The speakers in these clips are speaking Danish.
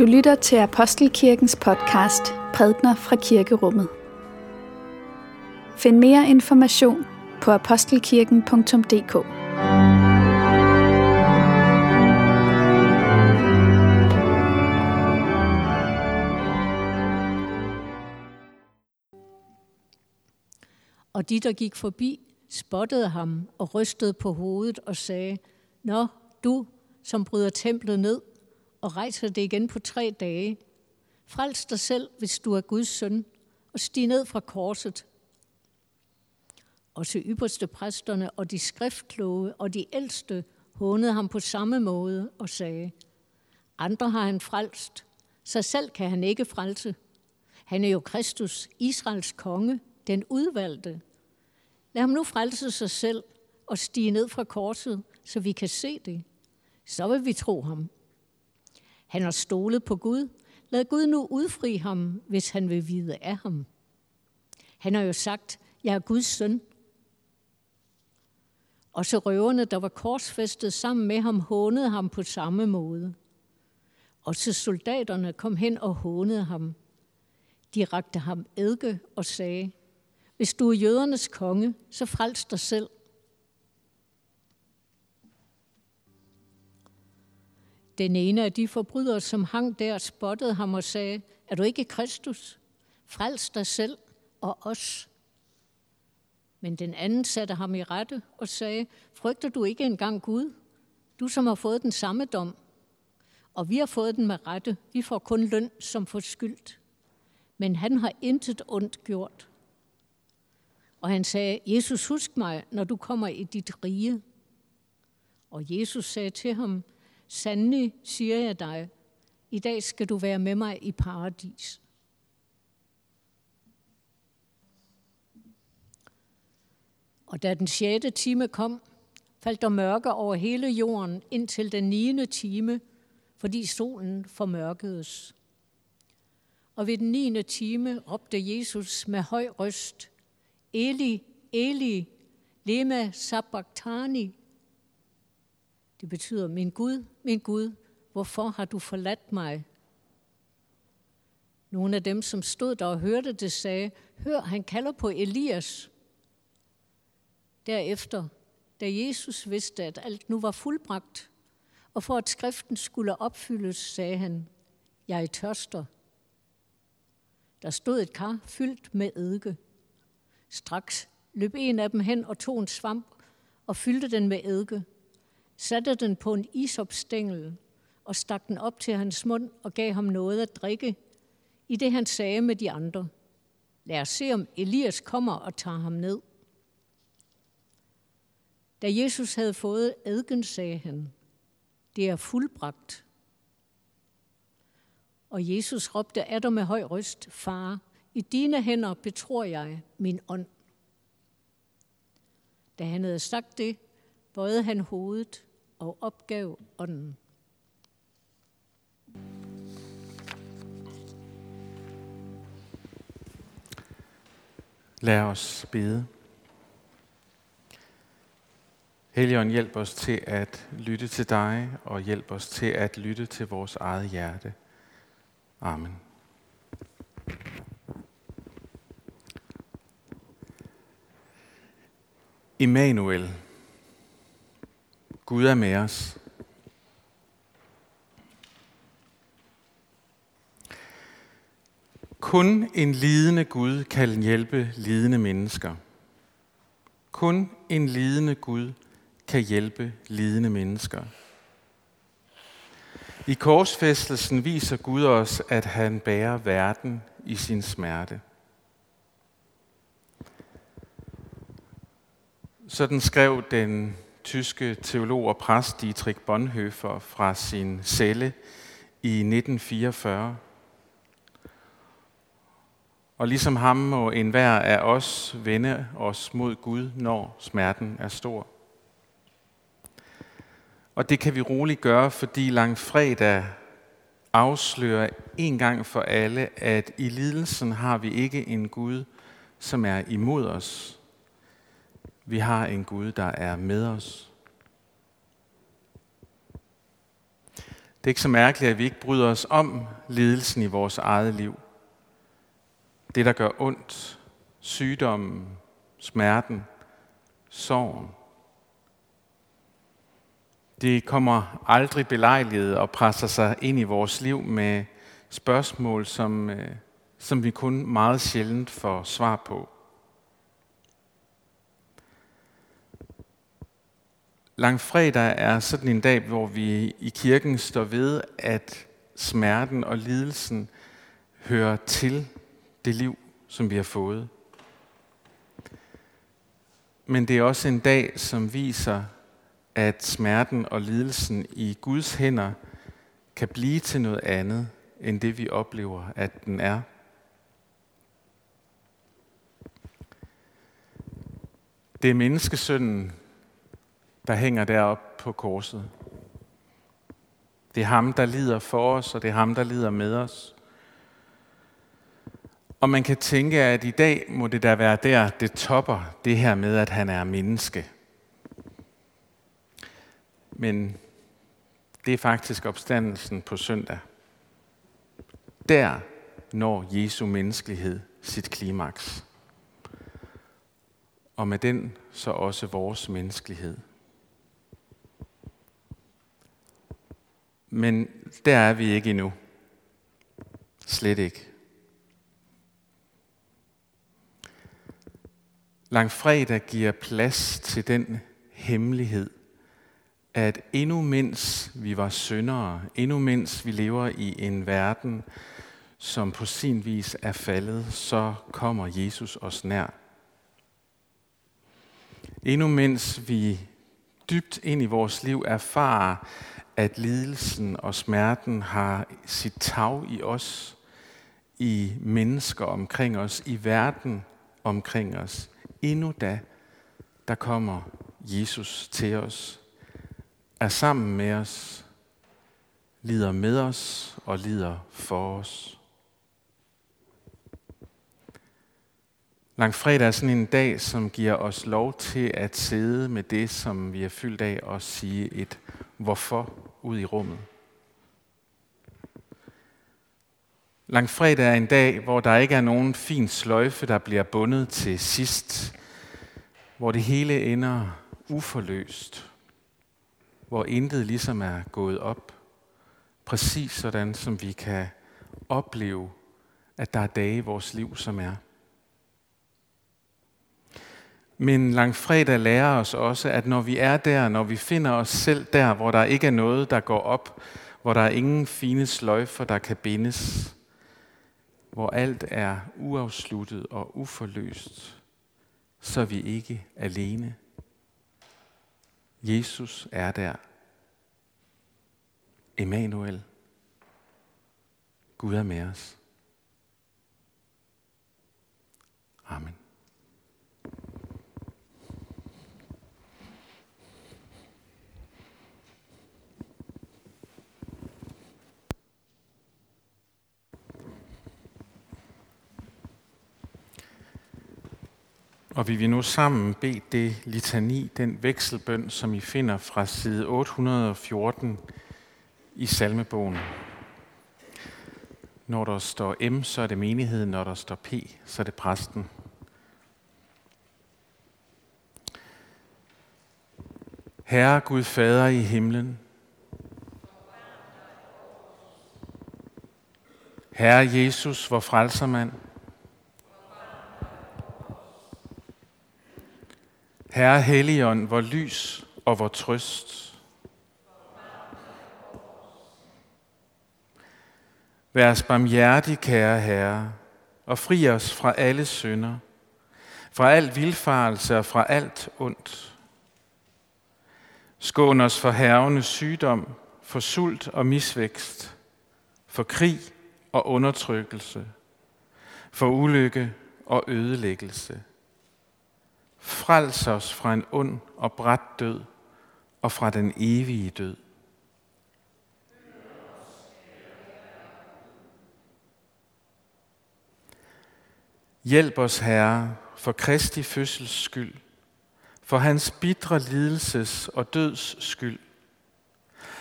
Du lytter til Apostelkirkens podcast Prædner fra Kirkerummet. Find mere information på apostelkirken.dk. Og de, der gik forbi, spottede ham og rystede på hovedet og sagde, Nå, du, som bryder templet ned og rejser det igen på tre dage, frels dig selv, hvis du er Guds søn, og stig ned fra korset. Også ypperste præsterne og de skriftkloge og de ældste hånede ham på samme måde og sagde, andre har han frelst, sig selv kan han ikke frelse. Han er jo Kristus, Israels konge, den udvalgte. Lad ham nu frelse sig selv og stige ned fra korset, så vi kan se det. Så vil vi tro ham. Han har stolet på Gud. Lad Gud nu udfri ham, hvis han vil vide af ham. Han har jo sagt, jeg er Guds søn. Og så røverne, der var korsfæstet sammen med ham, hånede ham på samme måde. Og så soldaterne kom hen og hånede ham. De rakte ham edke og sagde, hvis du er jødernes konge, så frels dig selv. Den ene af de forbrydere, som hang der, spottede ham og sagde, er du ikke Kristus? Frels dig selv og os. Men den anden satte ham i rette og sagde, frygter du ikke engang Gud? Du som har fået den samme dom. Og vi har fået den med rette. Vi får kun løn som forskyldt. Men han har intet ondt gjort. Og han sagde, Jesus, husk mig, når du kommer i dit rige. Og Jesus sagde til ham, Sandelig siger jeg dig, i dag skal du være med mig i paradis. Og da den sjette time kom, faldt der mørke over hele jorden indtil den niende time, fordi solen formørkedes. Og ved den niende time råbte Jesus med høj røst, Eli, Eli, lema sabachthani. Det betyder, min Gud, min Gud, hvorfor har du forladt mig? Nogle af dem, som stod der og hørte det, sagde, hør, han kalder på Elias. Derefter, da Jesus vidste, at alt nu var fuldbragt, og for at skriften skulle opfyldes, sagde han, jeg tørster. Der stod et kar fyldt med eddike. Straks løb en af dem hen og tog en svamp og fyldte den med eddike, satte den på en isopstængel og stak den op til hans mund og gav ham noget at drikke, i det han sagde med de andre. Lad os se, om Elias kommer og tager ham ned. Da Jesus havde fået adgen, sagde han, det er fuldbragt. Og Jesus råbte af med høj røst, Far, i dine hænder betror jeg min ånd. Da han havde sagt det, bøjede han hovedet og opgav ånden. Lad os bede. Helligånd, hjælp os til at lytte til dig, og hjælp os til at lytte til vores eget hjerte. Amen. Immanuel. Gud er med os. Kun en lidende Gud kan hjælpe lidende mennesker. Kun en lidende Gud kan hjælpe lidende mennesker. I korsfæstelsen viser Gud os, at han bærer verden i sin smerte. Sådan skrev den tyske teolog og præst Dietrich Bonhoeffer fra sin celle i 1944. Og ligesom ham må enhver af os vende os mod Gud, når smerten er stor. Og det kan vi roligt gøre, fordi langfredag afslører en gang for alle, at i lidelsen har vi ikke en Gud, som er imod os, vi har en Gud, der er med os. Det er ikke så mærkeligt, at vi ikke bryder os om lidelsen i vores eget liv. Det, der gør ondt, sygdommen, smerten, sorgen. Det kommer aldrig belejligt og presser sig ind i vores liv med spørgsmål, som, øh, som vi kun meget sjældent får svar på. Langfredag er sådan en dag, hvor vi i kirken står ved, at smerten og lidelsen hører til det liv, som vi har fået. Men det er også en dag, som viser, at smerten og lidelsen i Guds hænder kan blive til noget andet, end det vi oplever, at den er. Det er menneskesynden, der hænger deroppe på korset. Det er ham, der lider for os, og det er ham, der lider med os. Og man kan tænke, at i dag må det da være der, det topper det her med, at han er menneske. Men det er faktisk opstandelsen på søndag. Der når Jesu menneskelighed sit klimaks. Og med den så også vores menneskelighed. Men der er vi ikke endnu. Slet ikke. Langfredag giver plads til den hemmelighed, at endnu mens vi var syndere, endnu mens vi lever i en verden, som på sin vis er faldet, så kommer Jesus os nær. Endnu mens vi dybt ind i vores liv erfarer, at lidelsen og smerten har sit tag i os, i mennesker omkring os, i verden omkring os. Endnu da, der kommer Jesus til os, er sammen med os, lider med os og lider for os. Langfredag er sådan en dag, som giver os lov til at sidde med det, som vi er fyldt af, og sige et hvorfor ud i rummet. Langfredag er en dag, hvor der ikke er nogen fin sløjfe, der bliver bundet til sidst. Hvor det hele ender uforløst. Hvor intet ligesom er gået op. Præcis sådan, som vi kan opleve, at der er dage i vores liv, som er. Men langfredag lærer os også, at når vi er der, når vi finder os selv der, hvor der ikke er noget, der går op, hvor der er ingen fine sløjfer, der kan bindes, hvor alt er uafsluttet og uforløst, så er vi ikke alene. Jesus er der. Emmanuel. Gud er med os. Amen. Og vi vil nu sammen bede det litani, den vekselbøn, som I finder fra side 814 i salmebogen. Når der står M, så er det menigheden. Når der står P, så er det præsten. Herre Gud Fader i himlen, Herre Jesus, vor frelsermand, Herre Helligånd, hvor lys og hvor trøst. Vær os barmhjertig, kære Herre, og fri os fra alle synder, fra al vilfarelse og fra alt ondt. Skån os for herrenes sygdom, for sult og misvækst, for krig og undertrykkelse, for ulykke og ødelæggelse. Frels os fra en ond og bræt død og fra den evige død. Hjælp os, Herre, for Kristi fødsels skyld, for hans bitre lidelses og døds skyld,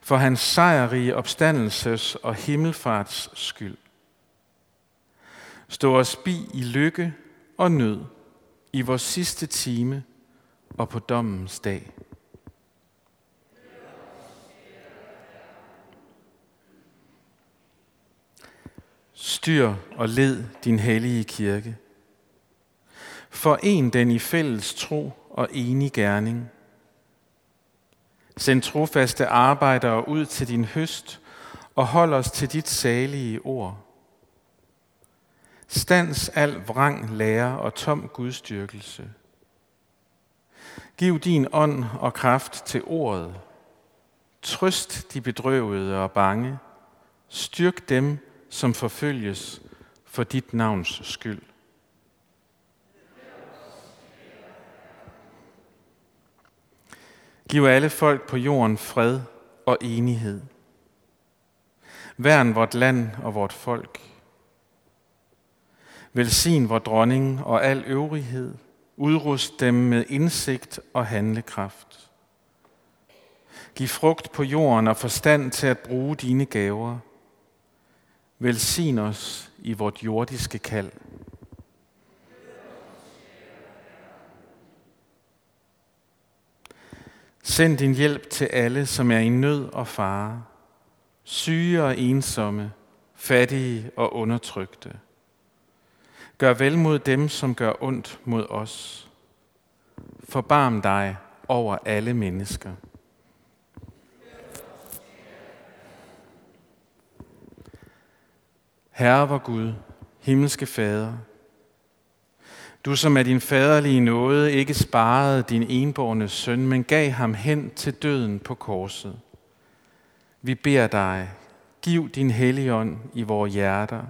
for hans sejrige opstandelses og himmelfarts skyld. Stå os bi i lykke og nød i vores sidste time og på dommens dag. Styr og led din hellige kirke. Foren den i fælles tro og enig gerning. Send trofaste arbejdere ud til din høst og hold os til dit salige ord. Stands al vrang lære og tom gudstyrkelse. Giv din ånd og kraft til ordet. Trøst de bedrøvede og bange. Styrk dem, som forfølges for dit navns skyld. Giv alle folk på jorden fred og enighed. Værn vort land og vort folk. Velsign vor dronning og al øvrighed. Udrust dem med indsigt og handlekraft. Giv frugt på jorden og forstand til at bruge dine gaver. Velsign os i vort jordiske kald. Send din hjælp til alle, som er i nød og fare, syge og ensomme, fattige og undertrykte. Gør vel mod dem, som gør ondt mod os. Forbarm dig over alle mennesker. Herre vor Gud, himmelske Fader, du som er din faderlige nåde ikke sparede din enborne søn, men gav ham hen til døden på korset. Vi beder dig, giv din helligånd i vores hjerter,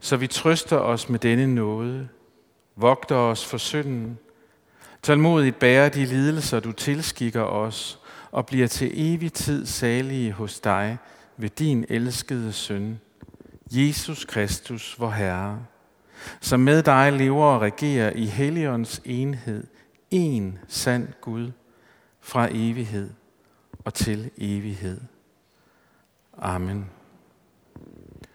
så vi trøster os med denne nåde, vogter os for synden, tålmodigt bærer de lidelser, du tilskikker os, og bliver til evig tid salige hos dig ved din elskede søn, Jesus Kristus, vor Herre som med dig lever og regerer i Helligåndens enhed, en sand Gud, fra evighed og til evighed. Amen.